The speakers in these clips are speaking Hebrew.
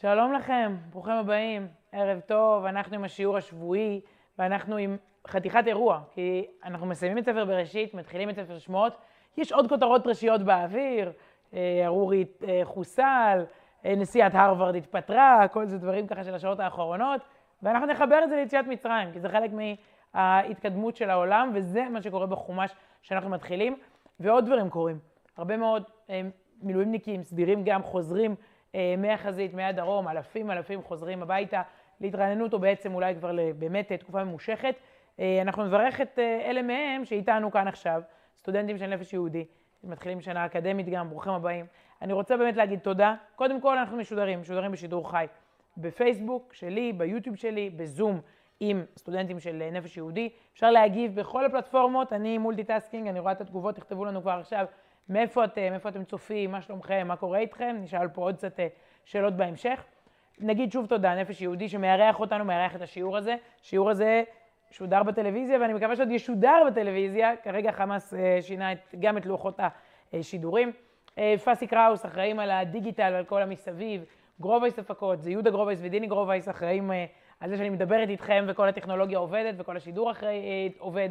שלום לכם, ברוכים הבאים, ערב טוב, אנחנו עם השיעור השבועי, ואנחנו עם חתיכת אירוע, כי אנחנו מסיימים את ספר בראשית, מתחילים את ספר שמות, יש עוד כותרות ראשיות באוויר, אה, ארורי אה, חוסל, אה, נשיאת הרווארד התפטרה, כל זה דברים ככה של השעות האחרונות, ואנחנו נחבר את זה ליציאת מצרים, כי זה חלק מההתקדמות של העולם, וזה מה שקורה בחומש שאנחנו מתחילים, ועוד דברים קורים. הרבה מאוד מילואימניקים, סדירים גם, חוזרים מהחזית, מהדרום, אלפים אלפים חוזרים הביתה להתרעננות, או בעצם אולי כבר באמת תקופה ממושכת. אנחנו נברך את אלה מהם שאיתנו כאן עכשיו, סטודנטים של נפש יהודי, מתחילים שנה אקדמית גם, ברוכים הבאים. אני רוצה באמת להגיד תודה. קודם כל, אנחנו משודרים, משודרים בשידור חי. בפייסבוק שלי, ביוטיוב שלי, בזום עם סטודנטים של נפש יהודי. אפשר להגיב בכל הפלטפורמות, אני multitasking, אני רואה את התגובות, תכתבו לנו כבר עכשיו מאיפה אתם, איפה אתם צופים, מה שלומכם, מה קורה איתכם, נשאל פה עוד קצת אה, שאלות בהמשך. נגיד שוב תודה, נפש יהודי שמארח אותנו, מארח את השיעור הזה. השיעור הזה שודר בטלוויזיה, ואני מקווה שעוד ישודר בטלוויזיה. כרגע חמאס אה, שינה את, גם את לוחות השידורים. אה, פאסי קראוס אחראים על הדיגיטל ועל כל המסביב. גרובייס הפקות, זה יהודה גרובייס ודיני גרובייס אחראים על זה שאני מדברת איתכם וכל הטכנולוגיה עובדת וכל השידור אחרי עובד.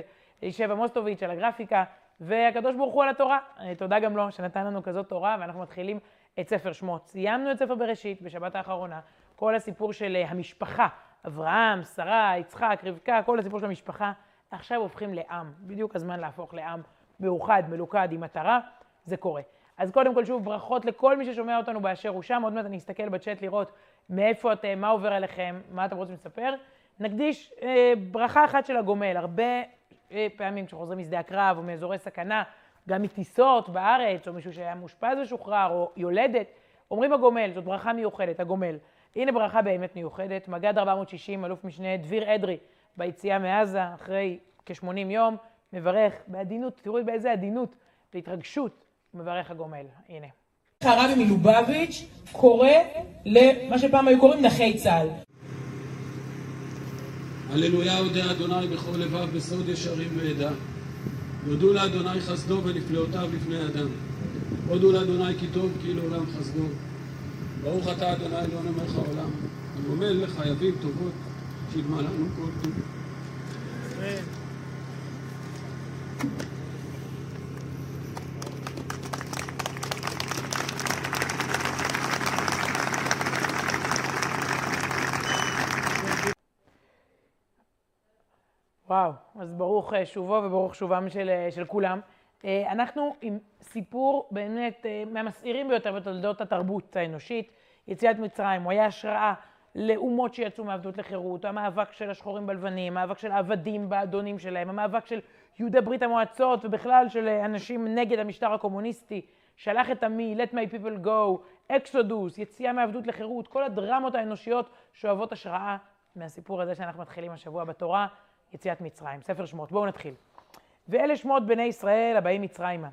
שבע מוסטוביץ' על הגרפיקה, והקדוש ברוך הוא על התורה. תודה גם לו שנתן לנו כזאת תורה, ואנחנו מתחילים את ספר שמות. סיימנו את ספר בראשית בשבת האחרונה, כל הסיפור של המשפחה, אברהם, שרה, יצחק, רבקה, כל הסיפור של המשפחה, עכשיו הופכים לעם. בדיוק הזמן להפוך לעם מאוחד, מלוכד, עם מטרה, זה קורה. אז קודם כל, שוב, ברכות לכל מי ששומע אותנו באשר הוא שם. עוד מעט אני אסתכל בצ'אט לראות מאיפה אתם, מה עובר עליכם, מה אתם רוצים לספר. נקדיש אה, ברכה אחת של הגומל. הרבה אה, פעמים כשחוזרים משדה הקרב או מאזורי סכנה, גם מטיסות בארץ, או מישהו שהיה מאושפז ושוחרר, או יולדת, אומרים הגומל, זאת ברכה מיוחדת, הגומל. הנה ברכה באמת מיוחדת, מג"ד 460, אלוף משנה דביר אדרי, ביציאה מעזה, אחרי כ-80 יום, מברך בעדינות, תראו באיזה עדינות והתרגשות מברך הגומל. הנה. הרבי מלובביץ' קורא למה שפעם היו קוראים נכי צה"ל. הללויה אודה אדוני בכל לבב בסוד ישרים ועדה. יודו לאדוני חסדו ונפלאותיו לפני אדם. הודו לאדוני כי טוב כי לעולם חסדו. ברוך אתה אדוני לא מלך העולם, הגומל לחייבים טובות, שיגמל לנו כל טוב. וואו, אז ברוך אה, שובו וברוך שובם של, אה, של כולם. אה, אנחנו עם סיפור באמת מהמסעירים ביותר בתולדות התרבות האנושית, יציאת מצרים. הוא היה השראה לאומות שיצאו מעבדות לחירות, המאבק של השחורים בלבנים, המאבק של העבדים באדונים שלהם, המאבק של יהודי ברית המועצות ובכלל של אנשים נגד המשטר הקומוניסטי, שלח את עמי, let my people go, אקסודוס, יציאה מעבדות לחירות, כל הדרמות האנושיות שואבות השראה מהסיפור הזה שאנחנו מתחילים השבוע בתורה, יציאת מצרים, ספר שמות. בואו נתחיל. ואלה שמות בני ישראל הבאים מצרימה.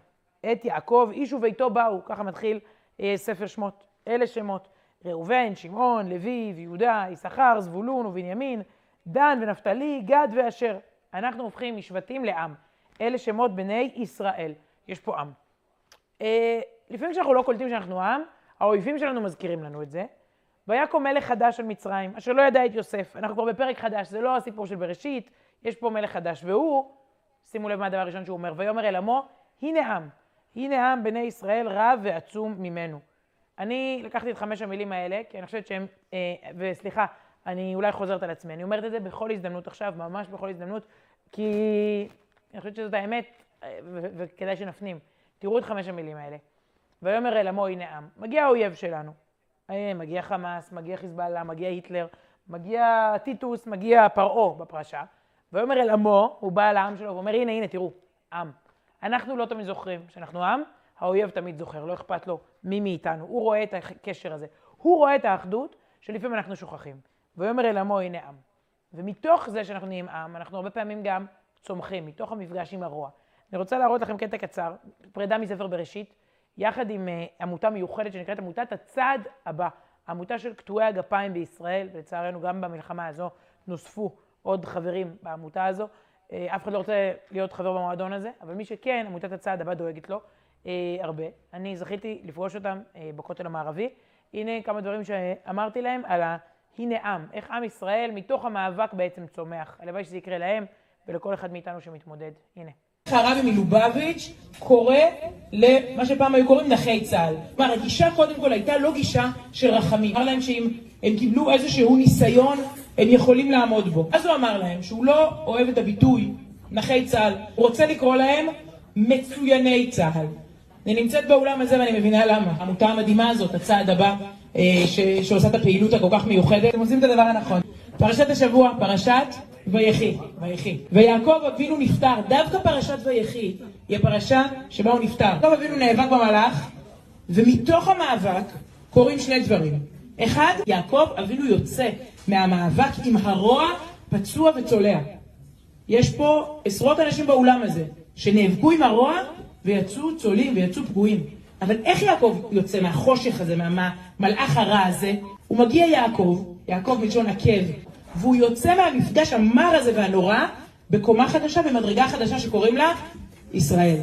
את יעקב, איש וביתו באו, ככה מתחיל אה, ספר שמות. אלה שמות. ראובן, שמעון, לוי ויהודה, יששכר, זבולון ובנימין, דן ונפתלי, גד ואשר. אנחנו הופכים משבטים לעם. אלה שמות בני ישראל. יש פה עם. אה, לפעמים כשאנחנו לא קולטים שאנחנו עם, האויבים שלנו מזכירים לנו את זה. ויקום מלך חדש על מצרים, אשר לא ידע את יוסף. אנחנו כבר בפרק חדש, זה לא הסיפור של בראשית, יש פה מלך חדש. והוא שימו לב מה הדבר הראשון שהוא אומר, ויאמר אל עמו, הנה עם, הנה עם בני ישראל רב ועצום ממנו. אני לקחתי את חמש המילים האלה, כי אני חושבת שהם, אה, וסליחה, אני אולי חוזרת על עצמי, אני אומרת את זה בכל הזדמנות עכשיו, ממש בכל הזדמנות, כי אני חושבת שזאת האמת, אה, וכדאי שנפנים. תראו את חמש המילים האלה. ויאמר אל עמו, הנה עם. מגיע האויב שלנו. אה, מגיע חמאס, מגיע חיזבאללה, מגיע היטלר, מגיע טיטוס, מגיע פרעה בפרשה. ויאמר אל עמו, הוא בא אל העם שלו ואומר, הנה, הנה, תראו, עם. אנחנו לא תמיד זוכרים שאנחנו עם, האויב תמיד זוכר, לא אכפת לו מי מאיתנו. הוא רואה את הקשר הזה. הוא רואה את האחדות שלפעמים אנחנו שוכחים. ויאמר אל עמו, הנה עם. ומתוך זה שאנחנו נהיים עם, אנחנו הרבה פעמים גם צומחים, מתוך המפגש עם הרוע. אני רוצה להראות לכם קטע קצר, פרידה מספר בראשית, יחד עם uh, עמותה מיוחדת שנקראת עמותת הצעד הבא, עמותה של קטועי הגפיים בישראל, ולצערנו גם במלחמה הזו נוספו עוד חברים בעמותה הזו. אה, אף אחד לא רוצה להיות חבר במועדון הזה, אבל מי שכן, עמותת הצעד הבא דואגת לו אה, הרבה. אני זכיתי לפגוש אותם אה, בכותל המערבי. הנה כמה דברים שאמרתי להם על ה... הנה עם, איך עם ישראל מתוך המאבק בעצם צומח. הלוואי שזה יקרה להם ולכל אחד מאיתנו שמתמודד. הנה. הרבי מלובביץ' קורא למה שפעם היו קוראים נכי צה"ל. כלומר, הגישה קודם כל הייתה לא גישה של רחמים. אמר להם שאם הם קיבלו איזשהו ניסיון, הם יכולים לעמוד בו. אז הוא אמר להם שהוא לא אוהב את הביטוי נכי צה"ל, הוא רוצה לקרוא להם מצויני צה"ל. אני נמצאת באולם הזה ואני מבינה למה. העמותה המדהימה הזאת, הצעד הבא, אה, ש- שעושה את הפעילות הכל כך מיוחדת, הם עושים את הדבר הנכון. פרשת השבוע, פרשת ויחי, ויחי. ויעקב אבינו נפטר, דווקא פרשת ויחי היא הפרשה שבה הוא נפטר. יעקב אבינו נאבק במלאך, ומתוך המאבק קורים שני דברים. אחד, יעקב אבינו יוצא מהמאבק עם הרוע פצוע וצולע. יש פה עשרות אנשים באולם הזה שנאבקו עם הרוע ויצאו צולים ויצאו פגועים. אבל איך יעקב יוצא מהחושך הזה, מהמלאך הרע הזה? הוא מגיע יעקב, יעקב מלשון עקב, והוא יוצא מהמפגש המר הזה והנורא בקומה חדשה, במדרגה חדשה שקוראים לה ישראל.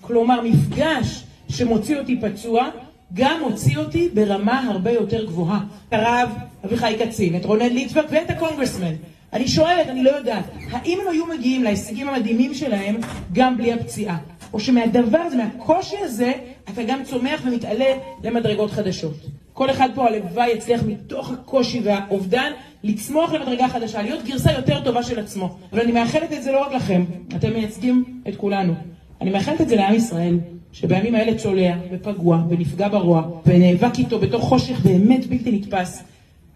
כלומר, מפגש שמוציא אותי פצוע, גם מוציא אותי ברמה הרבה יותר גבוהה. הרב אביחי קצין, את רונן ליטבק ואת הקונגרסמן. אני שואלת, אני לא יודעת, האם הם היו מגיעים להישגים המדהימים שלהם גם בלי הפציעה? או שמהדבר הזה, מהקושי הזה, אתה גם צומח ומתעלה למדרגות חדשות. כל אחד פה הלוואי יצליח מתוך הקושי והאובדן לצמוח למדרגה חדשה, להיות גרסה יותר טובה של עצמו. אבל אני מאחלת את זה לא רק לכם, אתם מייצגים את כולנו. אני מאחלת את זה לעם ישראל, שבימים האלה צולע ופגוע ונפגע ברוע, ונאבק איתו בתוך חושך באמת בלתי נתפס.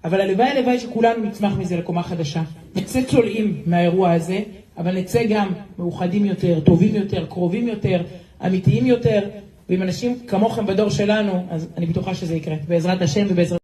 אבל הלוואי הלוואי שכולנו נצמח מזה לקומה חדשה. נצא צולעים מהאירוע הזה, אבל נצא גם מאוחדים יותר, טובים יותר, קרובים יותר, אמיתיים יותר, ועם אנשים כמוכם בדור שלנו, אז אני בטוחה שזה יקרה. בעזרת השם ובעזרת...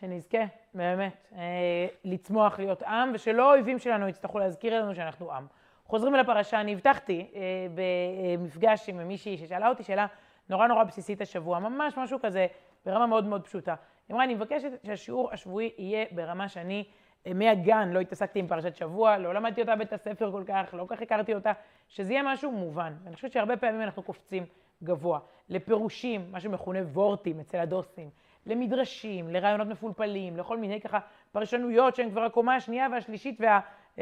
שנזכה, באמת, אה, לצמוח להיות עם, ושלא האויבים שלנו יצטרכו להזכיר לנו שאנחנו עם. חוזרים אל הפרשה, אני הבטחתי אה, במפגש עם מישהי ששאלה אותי שאלה נורא נורא בסיסית השבוע, ממש משהו כזה, ברמה מאוד מאוד פשוטה. היא אמרה, אני מבקשת שהשיעור השבועי יהיה ברמה שאני אה, מהגן לא התעסקתי עם פרשת שבוע, לא למדתי אותה בבית הספר כל כך, לא כל כך הכרתי אותה, שזה יהיה משהו מובן. ואני חושבת שהרבה פעמים אנחנו קופצים גבוה. לפירושים, מה שמכונה וורטים אצל הדוסים, למדרשים, לרעיונות מפולפלים, לכל מיני ככה פרשנויות שהן כבר הקומה השנייה והשלישית, וה,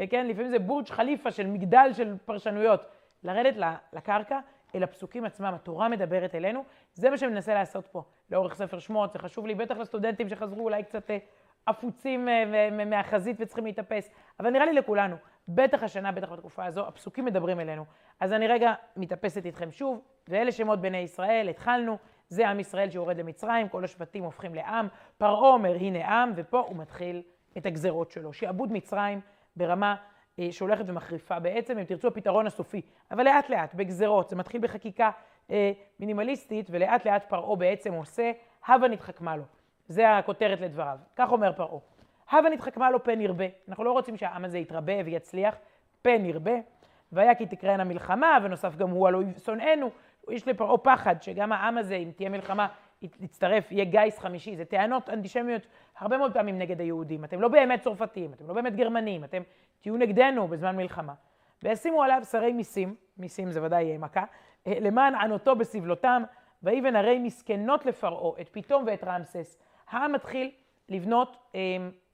כן, לפעמים זה בורג' חליפה של מגדל של פרשנויות. לרדת לקרקע, אל הפסוקים עצמם, התורה מדברת אלינו, זה מה שמנסה לעשות פה, לאורך ספר שמות, זה חשוב לי, בטח לסטודנטים שחזרו אולי קצת אה, עפוצים אה, מהחזית וצריכים להתאפס, אבל נראה לי לכולנו, בטח השנה, בטח בתקופה הזו, הפסוקים מדברים אלינו. אז אני רגע מתאפסת איתכם שוב, ואלה שמות בני ישראל, התחלנו, זה עם ישראל שיורד למצרים, כל השבטים הופכים לעם, פרעה אומר הנה עם, ופה הוא מתחיל את הגזרות שלו. שעבוד מצרים ברמה אה, שהולכת ומחריפה בעצם, אם תרצו הפתרון הסופי, אבל לאט לאט, בגזרות, זה מתחיל בחקיקה אה, מינימליסטית, ולאט לאט פרעה בעצם עושה, הווה נתחכמה לו. זה הכותרת לדבריו. כך אומר פרעה. הווה נתחכמה לו פן ירבה. אנחנו לא רוצים שהעם הזה יתרבה ויצליח, פן ירבה. והיה כי תקראנה מלחמה, ונוסף גם הוא הלוא שונאינו. יש לפרעה פחד שגם העם הזה, אם תהיה מלחמה, יצטרף, יהיה גיס חמישי. זה טענות אנטישמיות הרבה מאוד פעמים נגד היהודים. אתם לא באמת צרפתים, אתם לא באמת גרמנים, אתם תהיו נגדנו בזמן מלחמה. וישימו עליו שרי מיסים, מיסים זה ודאי יהיה מכה, למען ענותו בסבלותם, ויבן הרי מסכנות לפרעה, את פתאום ואת רמסס. העם מתחיל לבנות אה,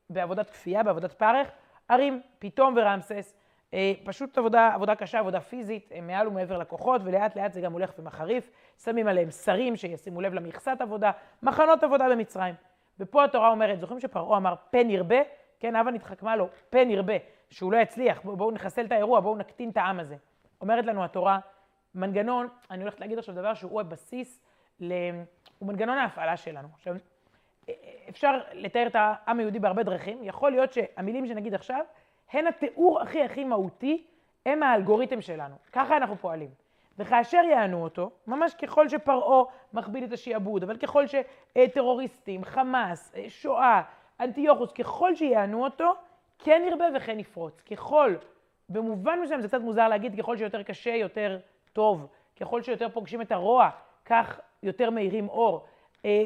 בעבודת כפייה, בעבודת פרך, ערים, פתאום ורמסס. אה, פשוט עבודה, עבודה קשה, עבודה פיזית, הם מעל ומעבר לכוחות, ולאט לאט זה גם הולך ומחריף. שמים עליהם שרים שישימו לב למכסת עבודה, מחנות עבודה במצרים. ופה התורה אומרת, זוכרים שפרעה אמר פן ירבה? כן, הווה נתחכמה לו, פן ירבה, שהוא לא יצליח, בואו בוא נחסל את האירוע, בואו נקטין את העם הזה. אומרת לנו התורה, מנגנון, אני הולכת להגיד עכשיו דבר שהוא הבסיס, ל... הוא מנגנון ההפעלה שלנו. עכשיו, אפשר לתאר את העם היהודי בהרבה דרכים, יכול להיות שהמילים שנגיד עכשיו, הן התיאור הכי הכי מהותי, הם האלגוריתם שלנו. ככה אנחנו פועלים. וכאשר יענו אותו, ממש ככל שפרעה מכביד את השיעבוד, אבל ככל שטרוריסטים, חמאס, שואה, אנטיוכוס, ככל שיענו אותו, כן ירבה וכן יפרוץ. ככל, במובן מסוים זה קצת מוזר להגיד, ככל שיותר קשה, יותר טוב. ככל שיותר פוגשים את הרוע, כך יותר מאירים אור.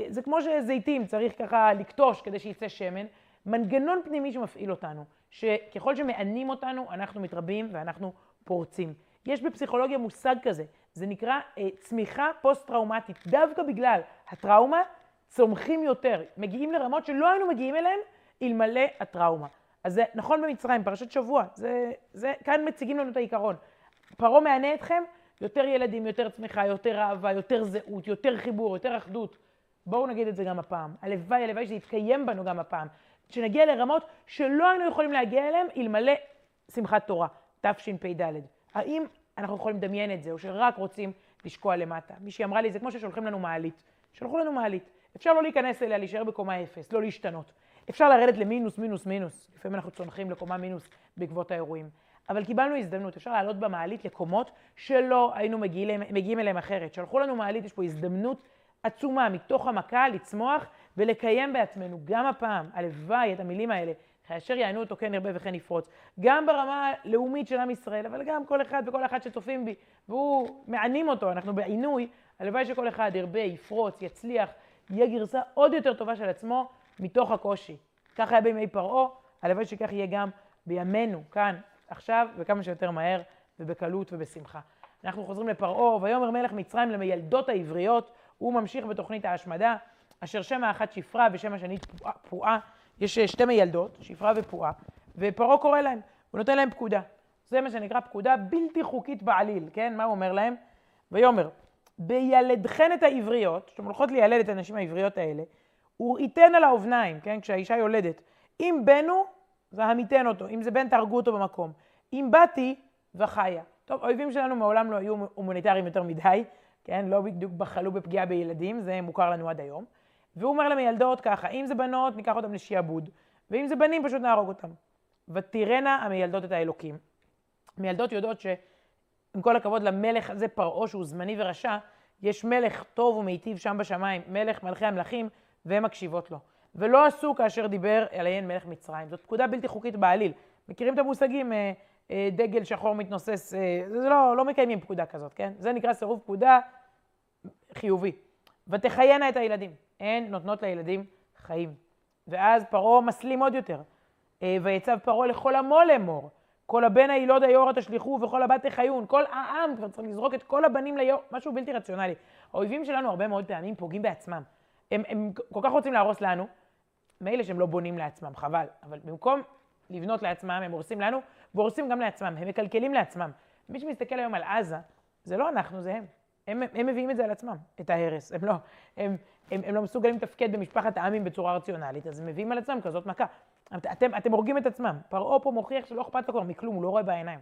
זה כמו שזיתים צריך ככה לקטוש כדי שייצא שמן. מנגנון פנימי שמפעיל אותנו, שככל שמענים אותנו, אנחנו מתרבים ואנחנו פורצים. יש בפסיכולוגיה מושג כזה, זה נקרא אה, צמיחה פוסט-טראומטית. דווקא בגלל הטראומה, צומחים יותר, מגיעים לרמות שלא היינו מגיעים אליהן אלמלא הטראומה. אז זה נכון במצרים, פרשת שבוע, זה, זה, כאן מציגים לנו את העיקרון. פרעה מענה אתכם, יותר ילדים, יותר צמיחה, יותר אהבה, יותר זהות, יותר חיבור, יותר אחדות. בואו נגיד את זה גם הפעם. הלוואי, הלוואי שזה יתקיים בנו גם הפעם. שנגיע לרמות שלא היינו יכולים להגיע אליהן אלמלא שמחת תורה, תשפ"ד. האם אנחנו יכולים לדמיין את זה, או שרק רוצים לשקוע למטה? מישהי אמרה לי, זה כמו ששולחים לנו מעלית. שלחו לנו מעלית. אפשר לא להיכנס אליה, להישאר בקומה אפס, לא להשתנות. אפשר לרדת למינוס, מינוס, מינוס. לפעמים אנחנו צונחים לקומה מינוס בעקבות האירועים. אבל קיבלנו הזדמנות, אפשר לעלות במעלית לקומות שלא היינו מגיעים, מגיעים אליהם אחרת. שלחו לנו מעלית, יש פה הזדמנות עצומה מתוך המכה לצמוח ולקיים בעצמנו גם הפעם, הלוואי, את המילים האלה, כאשר יענו אותו כן ירבה וכן יפרוץ. גם ברמה הלאומית של עם ישראל, אבל גם כל אחד וכל אחת שצופים בי, והוא מענים אותו, אנחנו בעינוי, הלוואי שכל אחד ירבה, יפרוץ, יצליח, יהיה גרסה עוד יותר טובה של עצמו מתוך הקושי. ככה היה בימי פרעה, הלוואי שכך יהיה גם בימינו, כאן, עכשיו, וכמה שיותר מהר, ובקלות ובשמחה. אנחנו חוזרים לפרעה, ויאמר מלך מצרים למיילדות העבריות, הוא ממשיך בתוכנית ההשמדה, אשר שם האחת שפרה ושם השני פועה. יש אה, שתי מיילדות, שפרה ופועה, ופרעה קורא להם, הוא נותן להם פקודה. זה מה שנקרא פקודה בלתי חוקית בעליל, כן? מה הוא אומר להם? ויאמר, בילדכן את העבריות, שאתם הולכות לילד את הנשים העבריות האלה, הוא ייתן על האובניים, כן? כשהאישה יולדת. אם בנו, והמיתן אותו. אם זה בן, תהרגו אותו במקום. אם באתי, וחיה. טוב, האויבים שלנו מעולם לא היו הומניטריים יותר מדי, כן? לא בדיוק בחלו בפגיעה בילדים, זה מוכר לנו עד היום. והוא אומר למילדות ככה, אם זה בנות, ניקח אותם לשיעבוד, ואם זה בנים, פשוט נהרוג אותם. ותראינה המילדות את האלוקים. מילדות יודעות שעם כל הכבוד למלך הזה, פרעה, שהוא זמני ורשע, יש מלך טוב ומיטיב שם בשמיים, מלך מלכי המלכים, והן מקשיבות לו. ולא עשו כאשר דיבר עליהן מלך מצרים. זאת פקודה בלתי חוקית בעליל. מכירים את המושגים, אה, אה, דגל שחור מתנוסס, אה, זה לא, לא מקיימים פקודה כזאת, כן? זה נקרא סירוב פקודה חיובי. ותחיינה את הילדים. הן נותנות לילדים חיים. ואז פרעה מסלים עוד יותר. ויצב פרעה לכל עמו לאמור. כל הבן הילוד היורה תשליכו וכל הבת תחיון. כל העם כבר צריך לזרוק את כל הבנים ליור, משהו בלתי רציונלי. האויבים שלנו הרבה מאוד פעמים פוגעים בעצמם. הם, הם כל כך רוצים להרוס לנו, מילא שהם לא בונים לעצמם, חבל, אבל במקום לבנות לעצמם, הם הורסים לנו, והורסים גם לעצמם, הם מקלקלים לעצמם. מי שמסתכל היום על עזה, זה לא אנחנו, זה הם. הם, הם מביאים את זה על עצמם, את ההרס. הם לא, הם, הם, הם לא מסוגלים לתפקד במשפחת העמים בצורה רציונלית, אז הם מביאים על עצמם כזאת מכה. אתם, אתם הורגים את עצמם. פרעה פה מוכיח שלא אכפת לו כבר מכלום, הוא לא רואה בעיניים.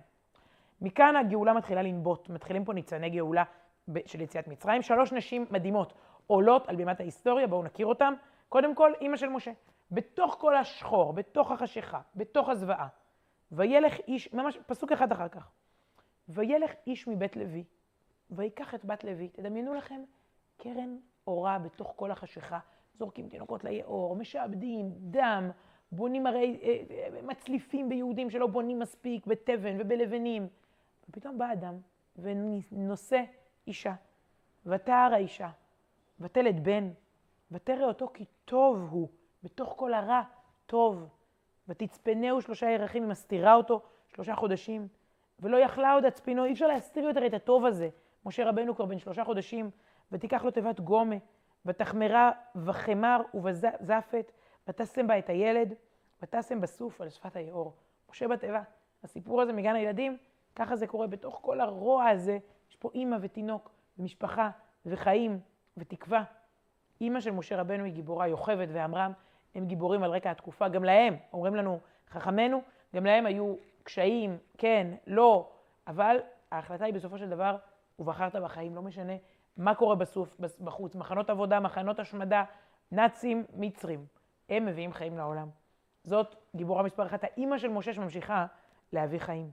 מכאן הגאולה מתחילה לנבוט, מתחילים פה ניצני גאולה של יציאת מצרים. שלוש נשים מדהימות עולות על בימת ההיסטוריה, בואו נכיר אותן. קודם כל, אימא של משה. בתוך כל השחור, בתוך החשיכה, בתוך הזוועה. וילך איש, ממש פסוק אחד אחר כך. וילך איש מבית לוי, ויקח את בת לוי. תדמיינו לכם קרן אורה בתוך כל החשיכה. זורקים תינוקות ליאור, משעבדים, דם, בונים הרי, אה, אה, מצליפים ביהודים שלא בונים מספיק, בתבן ובלבנים. ופתאום בא אדם ונושא אישה, ותער האישה, ותלד בן, ותרא אותו כי טוב הוא. בתוך כל הרע, טוב. ותצפנהו שלושה ירחים, היא מסתירה אותו שלושה חודשים. ולא יכלה עוד הצפינו, אי אפשר להסתיר יותר את הטוב הזה. משה רבנו כבר בן שלושה חודשים, ותיקח לו תיבת גומה, ותחמרה וחמר ובזפת, ותשם בה את הילד, ותשם בסוף על שפת היאור. משה בתיבה. הסיפור הזה מגן הילדים, ככה זה קורה. בתוך כל הרוע הזה, יש פה אימא ותינוק, ומשפחה, וחיים, ותקווה. אימא של משה רבנו היא גיבורה, יוכבד ועמרם, הם גיבורים על רקע התקופה, גם להם, אומרים לנו חכמינו, גם להם היו קשיים, כן, לא, אבל ההחלטה היא בסופו של דבר, ובחרת בחיים, לא משנה מה קורה בסוף, בחוץ, מחנות עבודה, מחנות השמדה, נאצים, מצרים, הם מביאים חיים לעולם. זאת גיבורה מספר אחת, האימא של משה שממשיכה להביא חיים.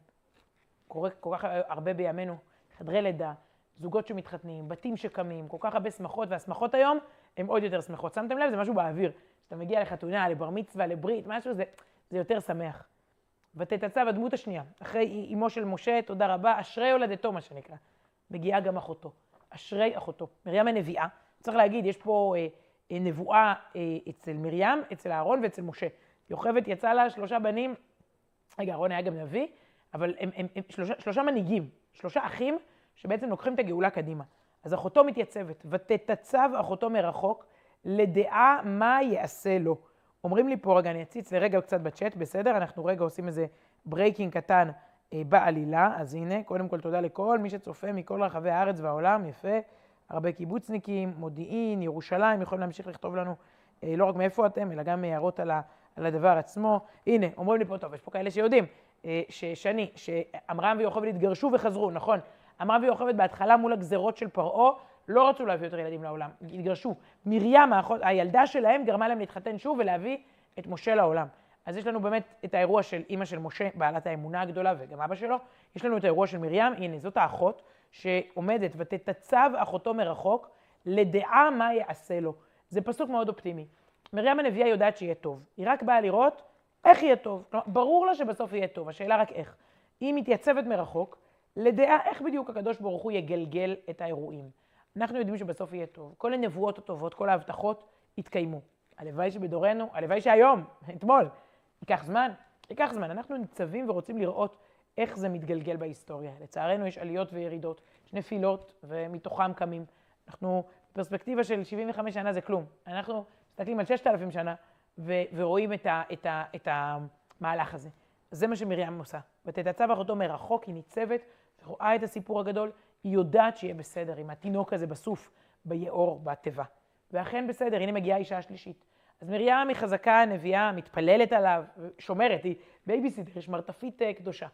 קורה כל כך הרבה בימינו, חדרי לידה, זוגות שמתחתנים, בתים שקמים, כל כך הרבה שמחות, והשמחות היום הן עוד יותר שמחות. שמתם לב? זה משהו באוויר. כשאתה מגיע לחתונה, לבר מצווה, לברית, משהו, זה, זה יותר שמח. ותתצב הדמות השנייה, אחרי אמו של משה, תודה רבה, אשרי הולדתו, מה שנקרא. מגיעה גם אחותו. אשרי אחותו. מרים הנביאה, צריך להגיד, יש פה אה, אה, נבואה אה, אצל מרים, אצל אהרון ואצל משה. יוכבד יצא לה שלושה בנים, רגע, אהרון היה גם נביא, אבל הם, הם, הם, שלושה, שלושה מנהיגים, שלושה אחים שבעצם לוקחים את הגאולה קדימה. אז אחותו מתייצבת, ותתצב אחותו מרחוק לדעה מה יעשה לו. אומרים לי פה, רגע, אני אציץ לרגע קצת בצ'אט, בסדר? אנחנו רגע עושים איזה breaking קטן בעלילה. אז הנה, קודם כל תודה לכל מי שצופה מכל רחבי הארץ והעולם, יפה. הרבה קיבוצניקים, מודיעין, ירושלים, יכולים להמשיך לכתוב לנו אה, לא רק מאיפה אתם, אלא גם הערות על, על הדבר עצמו. הנה, אומרים לי פה, טוב, יש פה כאלה שיודעים, אה, ששני, שעמרם ויוכבד התגרשו וחזרו, נכון? עמרם ויוכבד בהתחלה מול הגזרות של פרעה, לא רצו להביא יותר ילדים לעולם, התגרשו. מרים, האחות, הילדה שלהם, גרמה להם להתחתן שוב ולהביא את משה לעולם. אז יש לנו באמת את האירוע של אימא של משה, בעלת האמונה הגדולה, וגם אבא שלו. יש לנו את האירוע של מרים, הנה, זאת האחות, שעומדת ותתצב אחותו מרחוק, לדעה מה יעשה לו. זה פסוק מאוד אופטימי. מרים הנביאה יודעת שיהיה טוב. היא רק באה לראות איך יהיה טוב. כלומר, ברור לה שבסוף יהיה טוב, השאלה רק איך. היא מתייצבת מרחוק, לדעה איך בדיוק הקדוש ברוך הוא יגלגל את האירועים. אנחנו יודעים שבסוף יהיה טוב. כל הנבואות הטובות, כל ההבטחות יתקיימו. הלוואי שבדורנו, הלוואי שהיום, אתמול, ייקח זמן, ייקח זמן. אנחנו ניצבים ורוצים לראות איך זה מתגלגל בהיסטוריה. לצערנו יש עליות וירידות, יש נפילות, ומתוכם קמים. אנחנו, פרספקטיבה של 75 שנה זה כלום. אנחנו מסתכלים על 6,000 שנה ו- ורואים את, ה- את, ה- את המהלך הזה. זה מה שמרים עושה. ותתצב אחותו מרחוק, היא ניצבת, רואה את הסיפור הגדול, היא יודעת שיהיה בסדר עם התינוק הזה בסוף, ביאור, בתיבה. ואכן בסדר, הנה מגיעה האישה השלישית. אז מרים היא חזקה, נביאה, מתפללת עליו, שומרת, היא בייביסיטר, שמרטפית אה, קדושה.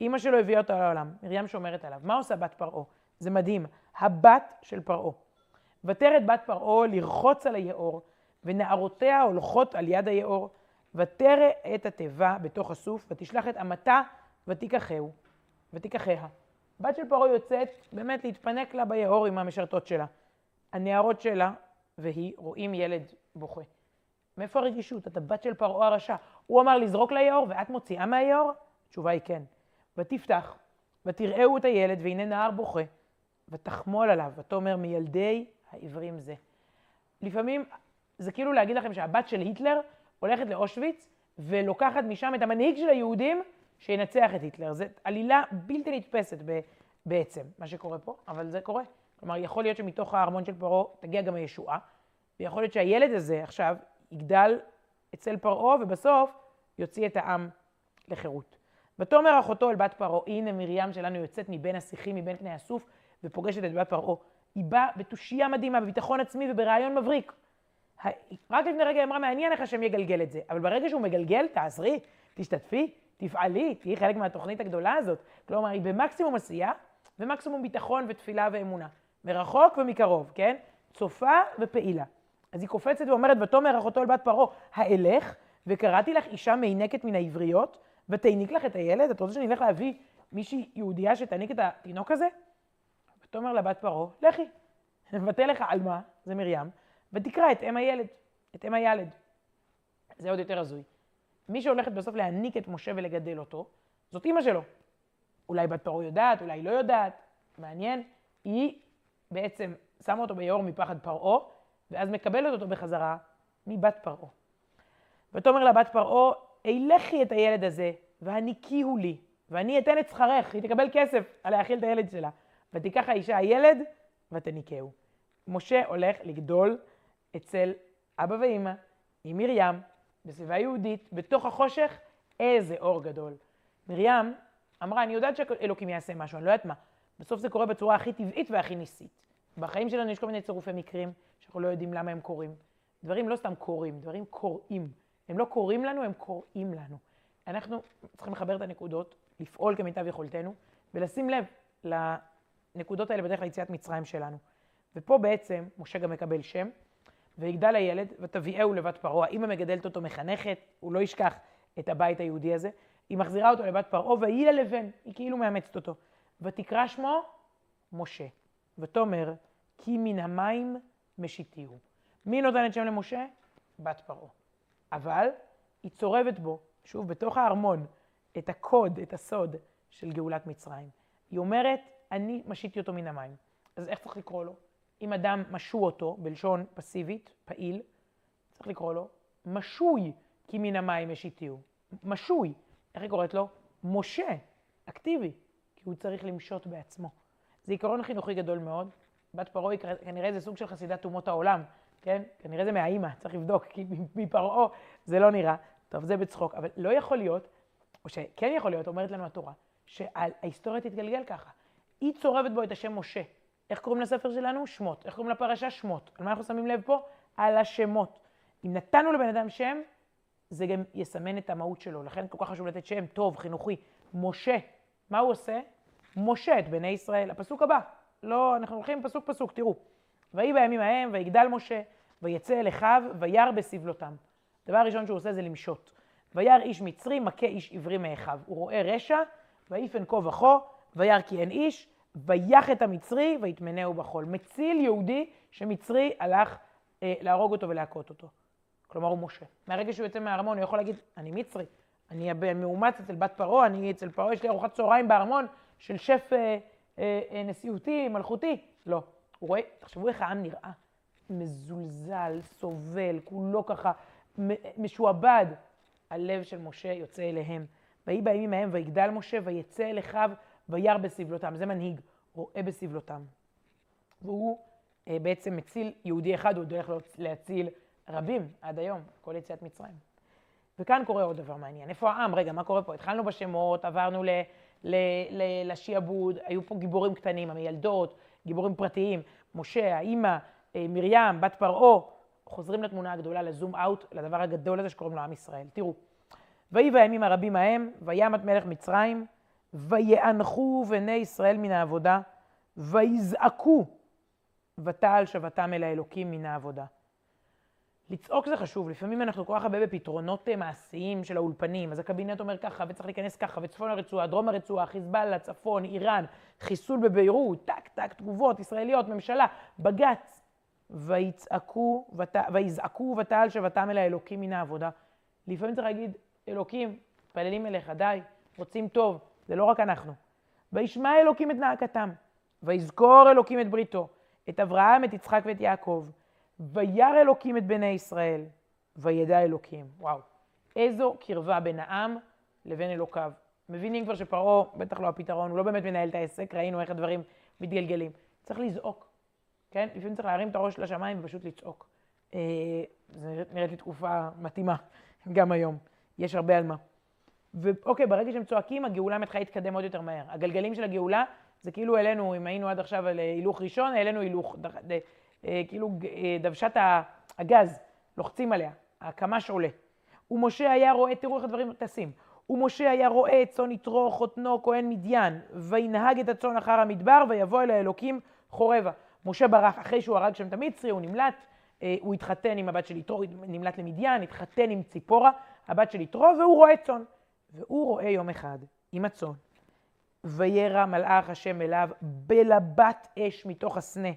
אימא שלו הביאה אותו לעולם, מרים שומרת עליו. מה עושה בת פרעה? זה מדהים, הבת של פרעה. ותרד בת פרעה לרחוץ על היאור, ונערותיה הולכות על יד היאור, ותרא את התיבה בתוך הסוף, ותשלח את אמתה ותיקחהו, ותיקחיה. בת של פרעה יוצאת באמת להתפנק לה ביאור עם המשרתות שלה. הנערות שלה והיא רואים ילד בוכה. מאיפה הרגישות? אתה בת של פרעה הרשע. הוא אמר לזרוק ליאור ואת מוציאה מהיאור? התשובה היא כן. ותפתח, ותראהו את הילד, והנה נער בוכה, ותחמול עליו, ותאמר מילדי העברים זה. לפעמים זה כאילו להגיד לכם שהבת של היטלר הולכת לאושוויץ ולוקחת משם את המנהיג של היהודים שינצח את היטלר. זו עלילה בלתי נתפסת בעצם, מה שקורה פה, אבל זה קורה. כלומר, יכול להיות שמתוך הארמון של פרעה תגיע גם הישועה, ויכול להיות שהילד הזה עכשיו יגדל אצל פרעה, ובסוף יוציא את העם לחירות. ותאמר אחותו אל בת פרעה, הנה מרים שלנו יוצאת מבין השיחים, מבין פני הסוף, ופוגשת את בת פרעה. היא באה בתושייה מדהימה, בביטחון עצמי וברעיון מבריק. רק לפני רגע היא אמרה, מעניין איך השם יגלגל את זה. אבל ברגע שהוא מגלגל, תעזרי, תשתתפי, תפעלי, תהיי חלק מהתוכנית הגדולה הזאת. כלומר, היא במקסימום עשייה ומקסימום ביטחון ותפילה ואמונה. מרחוק ומקרוב, כן? צופה ופעילה. אז היא קופצת ואומרת, ותאמר אחותו אל בת פרעה, האלך, וקראתי לך אישה מעינקת מן העבריות, ותעניק לך את הילד? את רוצה שאני אלך להביא מישהי יהודייה שתעניק את התינוק הזה? ותאמר לבת פרעה, לכי, נבטל לך על מה, זה מרים, ותקרא את אם הילד, את אם הילד. זה עוד יותר הזוי. מי שהולכת בסוף להעניק את משה ולגדל אותו, זאת אימא שלו. אולי בת פרעה יודעת, אולי לא יודעת, מעניין. היא בעצם שמה אותו ביאור מפחד פרעה, ואז מקבלת אותו בחזרה מבת פרעה. ותאמר לה בת פרעה, הילכי את הילד הזה, והניקיהו לי, ואני אתן את שכרך, היא תקבל כסף על להאכיל את הילד שלה. ותיקח האישה הילד, ותניקהו. משה הולך לגדול אצל אבא ואימא, עם מרים, בסביבה יהודית, בתוך החושך, איזה אור גדול. מרים אמרה, אני יודעת שאלוקים יעשה משהו, אני לא יודעת מה. בסוף זה קורה בצורה הכי טבעית והכי ניסית. בחיים שלנו יש כל מיני צירופי מקרים שאנחנו לא יודעים למה הם קורים. דברים לא סתם קורים, דברים קורים. הם לא קורים לנו, הם קוראים לנו. אנחנו צריכים לחבר את הנקודות, לפעול כמיטב יכולתנו, ולשים לב לנקודות האלה בדרך ליציאת מצרים שלנו. ופה בעצם משה גם מקבל שם, ויגדל הילד, ותביאהו לבת פרעה. האמא מגדלת אותו מחנכת, הוא לא ישכח את הבית היהודי הזה. היא מחזירה אותו לבת פרעה, ויהי לה לבן, היא כאילו מאמצת אותו. ותקרא שמו משה. ותאמר, כי מן המים משיתיהו. מי נותנת שם למשה? בת פרעה. אבל היא צורבת בו, שוב, בתוך הארמון, את הקוד, את הסוד של גאולת מצרים. היא אומרת, אני משיתי אותו מן המים. אז איך צריך לקרוא לו? אם אדם משו אותו, בלשון פסיבית, פעיל, צריך לקרוא לו משוי, כי מן המים משיתיהו. משוי. איך היא קוראת לו? משה, אקטיבי, כי הוא צריך למשות בעצמו. זה עיקרון חינוכי גדול מאוד. בת פרעה היא כנראה זה סוג של חסידת אומות העולם, כן? כנראה זה מהאימא, צריך לבדוק, כי מפרעה זה לא נראה. טוב, זה בצחוק, אבל לא יכול להיות, או שכן יכול להיות, אומרת לנו התורה, שההיסטוריה תתגלגל ככה. היא צורבת בו את השם משה. איך קוראים לספר שלנו? שמות. איך קוראים לפרשה? שמות. על מה אנחנו שמים לב פה? על השמות. אם נתנו לבן אדם שם, זה גם יסמן את המהות שלו. לכן כל כך חשוב לתת שם טוב, חינוכי. משה, מה הוא עושה? משה את בני ישראל. הפסוק הבא. לא, אנחנו הולכים פסוק פסוק, תראו. ויהי בימים ההם, ויגדל משה, ויצא אל אחיו, וירא בסבלותם. הדבר הראשון שהוא עושה זה למשות. וירא איש מצרי, מכה איש עברי מאחיו. הוא רואה רשע, ויפן כה וכה, וירא כי אין איש, ויח את המצרי, ויטמנהו בחול. מציל יהודי שמצרי הלך אה, להרוג אותו ולהכות אותו. כלומר, הוא משה. מהרגע שהוא יוצא מהארמון, הוא יכול להגיד, אני מצרי, אני מאומץ אצל בת פרעה, אני אצל פרעה, יש לי ארוחת צהריים בארמון של שף אה, אה, אה, נשיאותי, מלכותי. לא. הוא רואה, תחשבו איך העם נראה. מזולזל, סובל, כולו ככה משועבד. הלב של משה יוצא אליהם. ויהי בימים ההם ויגדל משה ויצא אל אחיו וירא בסבלותם. זה מנהיג, רואה בסבלותם. והוא אה, בעצם מציל יהודי אחד, הוא דרך להציל רבים עד היום, כל יציאת מצרים. וכאן קורה עוד דבר מעניין. איפה העם? רגע, מה קורה פה? התחלנו בשמות, עברנו לשיעבוד, היו פה גיבורים קטנים, המילדות, גיבורים פרטיים, משה, האימא, אה, מרים, בת פרעה, חוזרים לתמונה הגדולה, לזום אאוט, לדבר הגדול הזה שקוראים לו עם ישראל. תראו, ויהי בימים הרבים ההם, וימת מלך מצרים, ויאנחו בני ישראל מן העבודה, ויזעקו, ותעל שבתם אל האלוקים מן העבודה. לצעוק זה חשוב, לפעמים אנחנו כל כך הרבה בפתרונות אה, מעשיים של האולפנים, אז הקבינט אומר ככה, וצריך להיכנס ככה, וצפון הרצועה, דרום הרצועה, חיזבאללה, צפון, איראן, חיסול בביירות, טק, טק, תגובות, ישראליות, ממשלה, בג"ץ. ויזעקו ותעל שבתם אל האלוקים מן העבודה. לפעמים צריך להגיד, אלוקים, מתפללים אליך, די, רוצים טוב, זה לא רק אנחנו. וישמע אלוקים את נאקתם, ויזכור אלוקים את בריתו, את אברהם, את יצחק ואת יעקב. וירא אלוקים את בני ישראל, וידע אלוקים. וואו, איזו קרבה בין העם לבין אלוקיו. מבינים כבר שפרעה, בטח לא הפתרון, הוא לא באמת מנהל את העסק, ראינו איך הדברים מתגלגלים. צריך לזעוק, כן? לפעמים צריך להרים את הראש לשמיים ופשוט לצעוק. אה, זה נראית לי תקופה מתאימה, גם היום. יש הרבה על מה. ואוקיי, ברגע שהם צועקים, הגאולה מתחילה להתקדם עוד יותר מהר. הגלגלים של הגאולה, זה כאילו העלינו, אם היינו עד עכשיו על הילוך ראשון, העלינו הילוך, כאילו אה, דוושת הגז, לוחצים עליה, הקמ"ש עולה. ומשה היה רואה, תראו איך הדברים טסים. ומשה היה רואה את צאן יתרו חותנו כהן מדיין, וינהג את הצאן אחר המדבר, ויבוא אל האלוקים חורבה. משה ברח, אחרי שהוא הרג שם את המצרי, הוא נמלט, הוא התחתן עם הבת של יתרו, נמלט למדיין, התחתן עם ציפורה, הבת של יתרו, והוא רואה צאן. והוא רואה יום אחד עם הצאן, וירא מלאך השם אליו בלבת אש מתוך הסנה,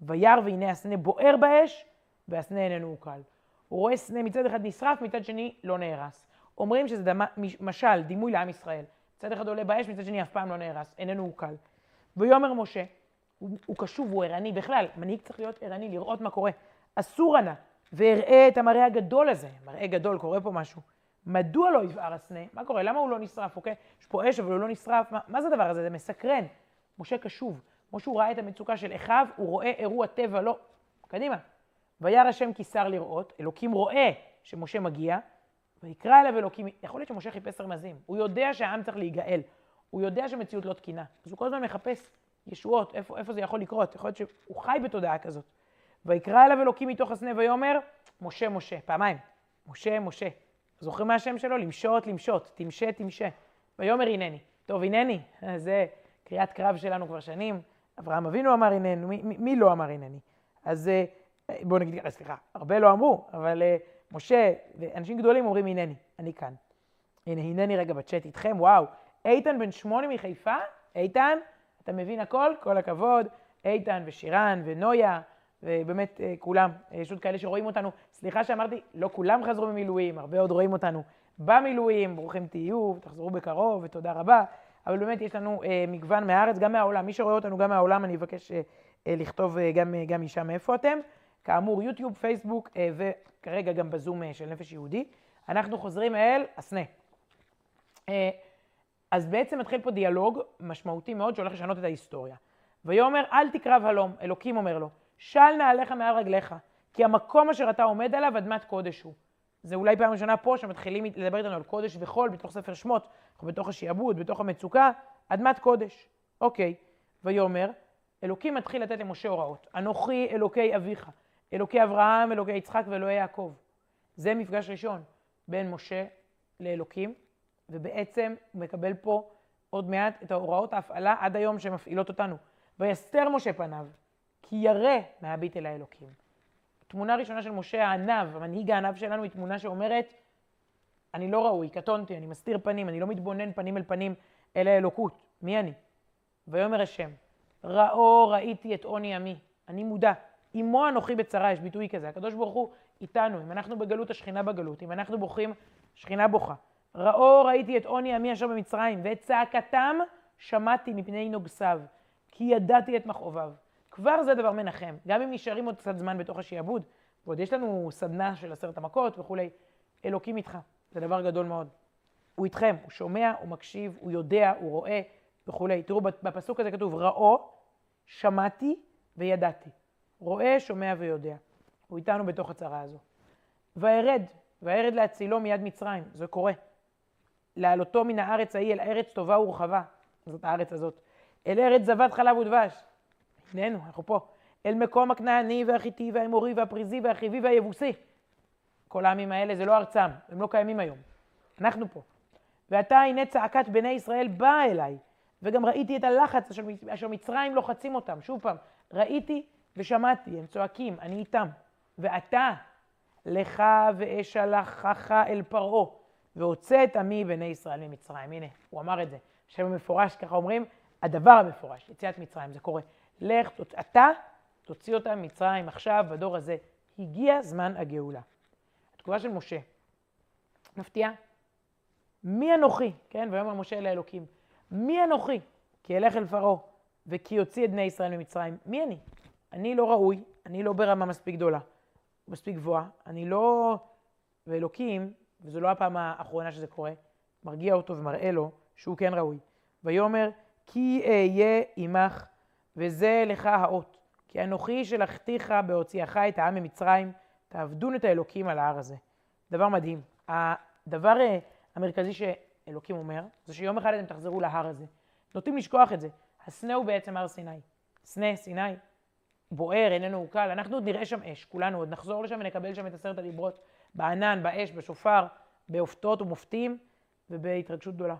וירא והנה הסנה בוער באש, והסנה איננו עוקל. הוא רואה סנה מצד אחד נשרף, מצד שני לא נהרס. אומרים שזה דמה, משל, דימוי לעם ישראל. מצד אחד עולה באש, מצד שני אף פעם לא נהרס, איננו עוקל. ויאמר משה, הוא, הוא קשוב, הוא ערני בכלל, מנהיג צריך להיות ערני, לראות מה קורה. אסור ענה, ואראה את המראה הגדול הזה, מראה גדול, קורה פה משהו. מדוע לא יבער הסנה? מה קורה? למה הוא לא נשרף, אוקיי? יש פה אש, אבל הוא לא נשרף. מה, מה זה הדבר הזה? זה מסקרן. משה קשוב. כמו שהוא ראה את המצוקה של אחיו, הוא רואה אירוע טבע, לא. קדימה. וירא השם כי שר לראות, אלוקים רואה שמשה מגיע, ויקרא אליו אלוקים, יכול להיות שמשה חיפש רמזים. הוא יודע שהעם צריך להיגאל. הוא יודע שמציאות לא תקינה. אז הוא כל הזמן מחפש ישועות, איפה, איפה זה יכול לקרות. יכול להיות שהוא חי בתודעה כזאת. ויקרא אליו אלוקים מתוך הסנה ויאמר, משה, משה, פעמיים. משה, משה. זוכרים מה השם שלו? למשות, למשות, תמשה, תמשה. ויאמר הנני. טוב, הנני, זה קריאת קרב שלנו כבר שנים. אברהם אבינו אמר הנני, מי, מי לא אמר הנני? אז אה, בואו נגיד, אה, סליחה, הרבה לא אמרו, אבל אה, משה ואנשים גדולים אומרים הנני, אני כאן. הנה, הנני רגע בצ'אט איתכם, וואו. איתן בן שמונה מחיפה, איתן, אתה מבין הכל? כל הכבוד. איתן ושירן ונויה. ובאמת כולם, יש עוד כאלה שרואים אותנו, סליחה שאמרתי, לא כולם חזרו ממילואים, הרבה עוד רואים אותנו במילואים, ברוכים תהיו, תחזרו בקרוב ותודה רבה, אבל באמת יש לנו אה, מגוון מהארץ, גם מהעולם, מי שרואה אותנו גם מהעולם, אני אבקש לכתוב גם, גם משם מאיפה אתם. כאמור, יוטיוב, פייסבוק וכרגע גם בזום של נפש יהודי. אנחנו חוזרים אל הסנה. אז בעצם מתחיל פה דיאלוג משמעותי מאוד שהולך לשנות את ההיסטוריה. ויאמר אל תקרב הלום, אלוקים אומר לו, של נעליך מעל רגליך, כי המקום אשר אתה עומד עליו אדמת קודש הוא. זה אולי פעם ראשונה פה שמתחילים לדבר איתנו על קודש וחול בתוך ספר שמות, אנחנו בתוך השיעבוד, בתוך המצוקה, אדמת קודש. אוקיי, ויאמר, אלוקים מתחיל לתת למשה הוראות. אנוכי אלוקי אביך, אלוקי אברהם, אלוקי יצחק ואלוהי יעקב. זה מפגש ראשון בין משה לאלוקים, ובעצם הוא מקבל פה עוד מעט את ההוראות ההפעלה עד היום שמפעילות אותנו. ויסתר משה פניו, כי ירא מהביט אל האלוקים. תמונה ראשונה של משה הענב, המנהיג הענב שלנו, היא תמונה שאומרת, אני לא ראוי, קטונתי, אני מסתיר פנים, אני לא מתבונן פנים אל פנים אל האלוקות. מי אני? ויאמר השם, ראו ראיתי את עוני עמי, אני מודע. עמו אנוכי בצרה, יש ביטוי כזה. הקדוש ברוך הוא איתנו, אם אנחנו בגלות, השכינה בגלות, אם אנחנו בוכים, שכינה בוכה. ראו ראיתי את עוני עמי אשר במצרים, ואת צעקתם שמעתי מפני נוגסיו, כי ידעתי את מכאוביו. כבר זה דבר מנחם, גם אם נשארים עוד קצת זמן בתוך השיעבוד, ועוד יש לנו סדנה של עשרת המכות וכולי, אלוקים איתך, זה דבר גדול מאוד. הוא איתכם, הוא שומע, הוא מקשיב, הוא יודע, הוא רואה וכולי. תראו, בפסוק הזה כתוב, ראו, שמעתי וידעתי. רואה, שומע ויודע. הוא איתנו בתוך הצרה הזו. וארד, וארד להצילו מיד מצרים, זה קורה. להעלותו מן הארץ ההיא אל ארץ טובה ורחבה, זאת הארץ הזאת. אל ארץ זבת חלב ודבש. הננו, אנחנו פה. אל מקום הכנעני והחיטי והאמורי והפריזי והחיבי והיבוסי. כל העמים האלה זה לא ארצם, הם לא קיימים היום. אנחנו פה. ועתה הנה צעקת בני ישראל באה אליי, וגם ראיתי את הלחץ אשר, מצרים לוחצים אותם. שוב פעם, ראיתי ושמעתי, הם צועקים, אני איתם. ואתה, לך ואשלחך אל פרעה, והוצא את עמי בני ישראל ממצרים. הנה, הוא אמר את זה. שם המפורש, ככה אומרים, הדבר המפורש, יציאת מצרים, זה קורה. לך, אתה תוציא אותם ממצרים עכשיו, בדור הזה. הגיע זמן הגאולה. התגובה של משה, מפתיעה. מי אנוכי? כן, ויאמר משה אל האלוקים. מי אנוכי? כי אלך אל פרעה, וכי יוציא את בני ישראל ממצרים. מי אני? אני לא ראוי, אני לא ברמה מספיק גדולה, מספיק גבוהה, אני לא... ואלוקים, וזו לא הפעם האחרונה שזה קורה, מרגיע אותו ומראה לו שהוא כן ראוי. ויאמר, כי אהיה עמך, וזה לך האות. כי אנוכי שלחתיך בהוציאך את העם ממצרים, תעבדון את האלוקים על ההר הזה. דבר מדהים. הדבר אה, המרכזי שאלוקים אומר, זה שיום אחד אתם תחזרו להר הזה. נוטים לשכוח את זה. הסנה הוא בעצם הר סיני. סנה, סיני, בוער, איננו קל. אנחנו עוד נראה שם אש, כולנו עוד נחזור לשם ונקבל שם את עשרת הדיברות. בענן, באש, בשופר, באופתות ומופתים ובהתרגשות גדולה.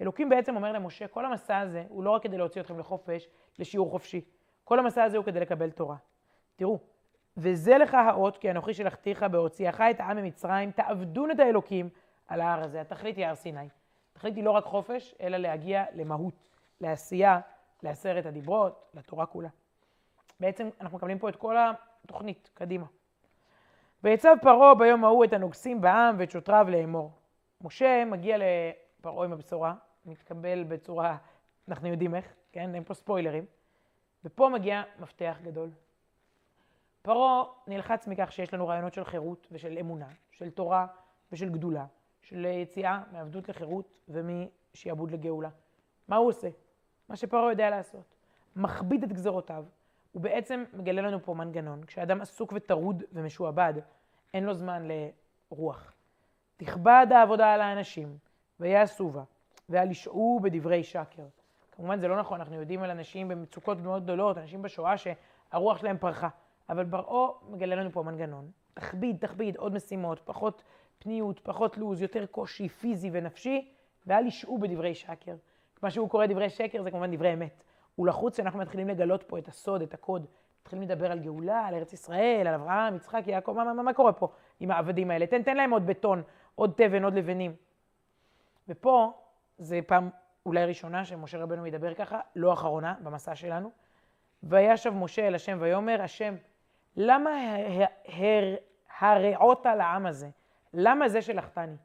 אלוקים בעצם אומר למשה, כל המסע הזה הוא לא רק כדי להוציא אתכם לחופש, לשיעור חופשי. כל המסע הזה הוא כדי לקבל תורה. תראו, וזה לך האות, כי אנוכי שלחתיך בהוציאך את העם ממצרים, תעבדון את האלוקים על ההר הזה. התכלית היא הר סיני. התכלית היא לא רק חופש, אלא להגיע למהות, לעשייה, לעשרת הדיברות, לתורה כולה. בעצם אנחנו מקבלים פה את כל התוכנית, קדימה. ויצב פרעה ביום ההוא את הנוגסים בעם ואת שוטריו לאמור. משה מגיע לפרעה עם הבשורה, מתקבל בצורה, אנחנו יודעים איך, כן? אין פה ספוילרים. ופה מגיע מפתח גדול. פרעה נלחץ מכך שיש לנו רעיונות של חירות ושל אמונה, של תורה ושל גדולה, של יציאה מעבדות לחירות ומשעבוד לגאולה. מה הוא עושה? מה שפרעה יודע לעשות. מכביד את גזרותיו, הוא בעצם מגלה לנו פה מנגנון. כשאדם עסוק וטרוד ומשועבד, אין לו זמן לרוח. תכבד העבודה על האנשים, ויעשו בה, ואל ישעו בדברי שקר. כמובן זה לא נכון, אנחנו יודעים על אנשים במצוקות מאוד גדולות, אנשים בשואה שהרוח שלהם פרחה. אבל פרעה מגלה לנו פה מנגנון. תכביד, תכביד, עוד משימות, פחות פניות, פחות לוז, יותר קושי פיזי ונפשי, ואל ישעו בדברי שקר. מה שהוא קורא דברי שקר זה כמובן דברי אמת. הוא לחוץ שאנחנו מתחילים לגלות פה את הסוד, את הקוד. מתחילים לדבר על גאולה, על ארץ ישראל, על אברהם, יצחק, יעקב, מה, מה, מה קורה פה עם העבדים האלה? תן, תן להם עוד בטון, עוד תבן, עוד לבנים. ופה, זה פעם אולי ראשונה שמשה רבנו מדבר ככה, לא אחרונה במסע שלנו. וישב משה אל השם ויאמר, השם, למה הרעות לעם הזה? למה זה שלחתני?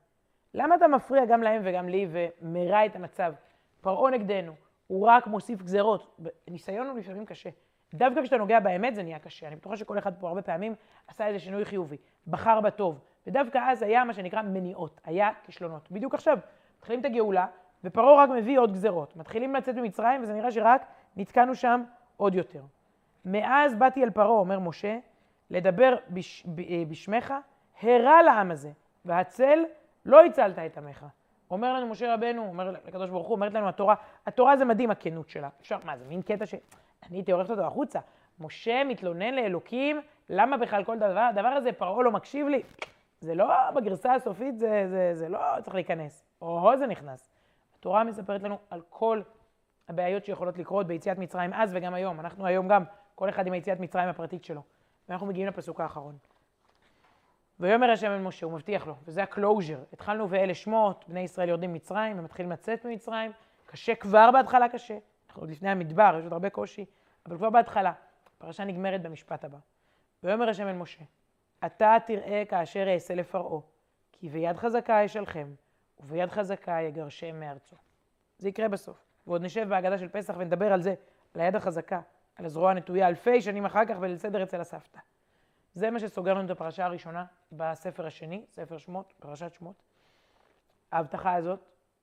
למה אתה מפריע גם להם וגם לי ומרע את המצב? פרעה נגדנו, הוא רק מוסיף גזרות. ניסיון הוא לפעמים קשה. דווקא כשאתה נוגע באמת זה נהיה קשה. אני בטוחה שכל אחד פה הרבה פעמים עשה איזה שינוי חיובי, בחר בטוב. ודווקא אז היה מה שנקרא מניעות, היה כישלונות. בדיוק עכשיו, מתחילים את הגאולה, ופרעה רק מביא עוד גזרות. מתחילים לצאת ממצרים, וזה נראה שרק נתקענו שם עוד יותר. מאז באתי אל פרעה, אומר משה, לדבר בש, אה, בשמך, הרע לעם הזה, והצל לא הצלת את עמך. אומר לנו משה רבנו, אומר לקדוש ברוך הוא, אומרת לנו התורה, התורה זה מדהים הכנות שלה. אפשר, מה זה מין קטע ש... אני הייתי עורכת אותו החוצה. משה מתלונן לאלוקים, למה בכלל כל דבר, הדבר הזה פרעה לא מקשיב לי? זה לא, בגרסה הסופית זה, זה, זה לא צריך להיכנס. או זה נכנס. התורה מספרת לנו על כל הבעיות שיכולות לקרות ביציאת מצרים אז וגם היום. אנחנו היום גם, כל אחד עם היציאת מצרים הפרטית שלו. ואנחנו מגיעים לפסוק האחרון. ויאמר השם אל משה, הוא מבטיח לו, וזה הקלוז'ר. התחלנו ואלה שמות, בני ישראל יורדים ממצרים, הם מתחילים לצאת ממצרים, קשה כבר בהתחלה קשה. אנחנו עוד לפני המדבר, יש עוד הרבה קושי, אבל כבר בהתחלה. הפרשה נגמרת במשפט הבא. ויאמר השם אל משה, אתה תראה כאשר אעשה לפרעה, כי ביד חזקה אשלחם, וביד חזקה יגרשם מארצו. זה יקרה בסוף. ועוד נשב בהגדה של פסח ונדבר על זה, על היד החזקה, על הזרוע הנטויה, אלפי שנים אחר כך ולסדר אצל הסבתא. זה מה שסוגר לנו את הפרשה הראשונה בספר השני, ספר שמות, פרשת שמות. ההבטחה הזאת,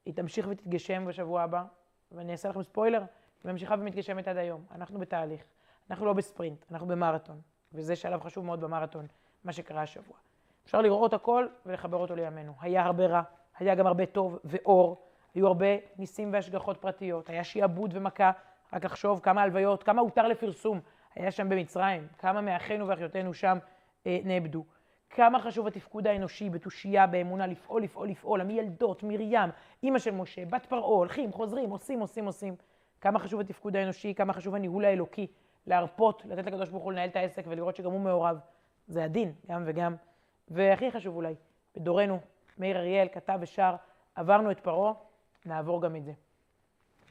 היא תמשיך ותתגשם בשבוע הבא, ואני אעשה לכם ספוילר, היא ממשיכה ומתגשמת עד היום. אנחנו בתהליך, אנחנו לא בספרינט, אנחנו במרתון, וזה שלב חשוב מאוד במרתון, מה שקרה השבוע. אפשר לראות הכל ולחבר אותו לימינו. היה הרבה רע, היה גם הרבה טוב ואור, היו הרבה ניסים והשגחות פרטיות, היה שיעבוד ומכה, רק לחשוב כמה הלוויות, כמה הותר לפרסום היה שם במצרים, כמה מאחינו ואחיותינו שם אה, נאבדו. כמה חשוב התפקוד האנושי בתושייה, באמונה, לפעול, לפעול, לפעול. המילדות, מרים, אימא של משה, בת פרעה, הולכים, חוזרים, עושים, עושים, עושים. כמה חשוב התפקוד האנושי, כמה חשוב הניהול האלוקי, להרפות, לתת לקדוש ברוך הוא לנהל את העסק ולראות שגם הוא מעורב. זה הדין, גם וגם. והכי חשוב אולי, בדורנו, מאיר אריאל כתב ושר, עברנו את פרעה, נעבור גם את זה.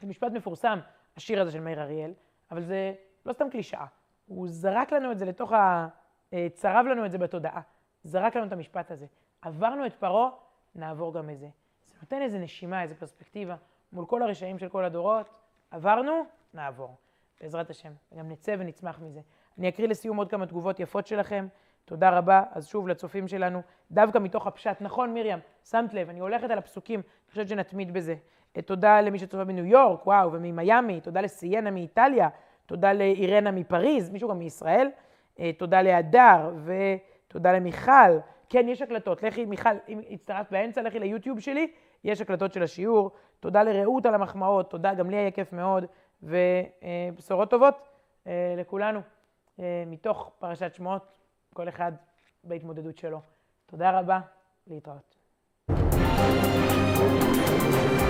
זה משפט מפורסם, השיר הזה של מאיר אריאל, אבל זה לא סתם קלישאה. הוא זרק לנו את זה לתוך ה... אה, צרב לנו את זה בתודעה. זרק לנו את המשפט הזה. עברנו את פרעה, נעבור גם את זה. זה נותן איזה נשימה, איזה פרספקטיבה מול כל הרשעים של כל הדורות. עברנו, נעבור. בעזרת השם. וגם נצא ונצמח מזה. אני אקריא לסיום עוד כמה תגובות יפות שלכם. תודה רבה. אז שוב, לצופים שלנו, דווקא מתוך הפשט. נכון, מרים, שמת לב, אני הולכת על הפסוקים, אני חושבת שנתמיד בזה. אה, תודה למי שצופה בניו יורק, וואו, וממיאמי, תודה לסיינה מאיטליה, תודה לאירנה מפריז, מישהו גם מישראל, אה, תודה להדר ותודה למיכל. כן, יש הקלטות. לכי, מיכל, אם הצטרפת באמצע, לכי ליוטיוב שלי, יש הקלטות של השיעור. תודה לרעות על המחמאות, תודה, גם לי היה כיף מאוד, ובשורות טובות אה, לכולנו, מתוך פרשת שמות. כל אחד בהתמודדות שלו. תודה רבה, להתראות. thank you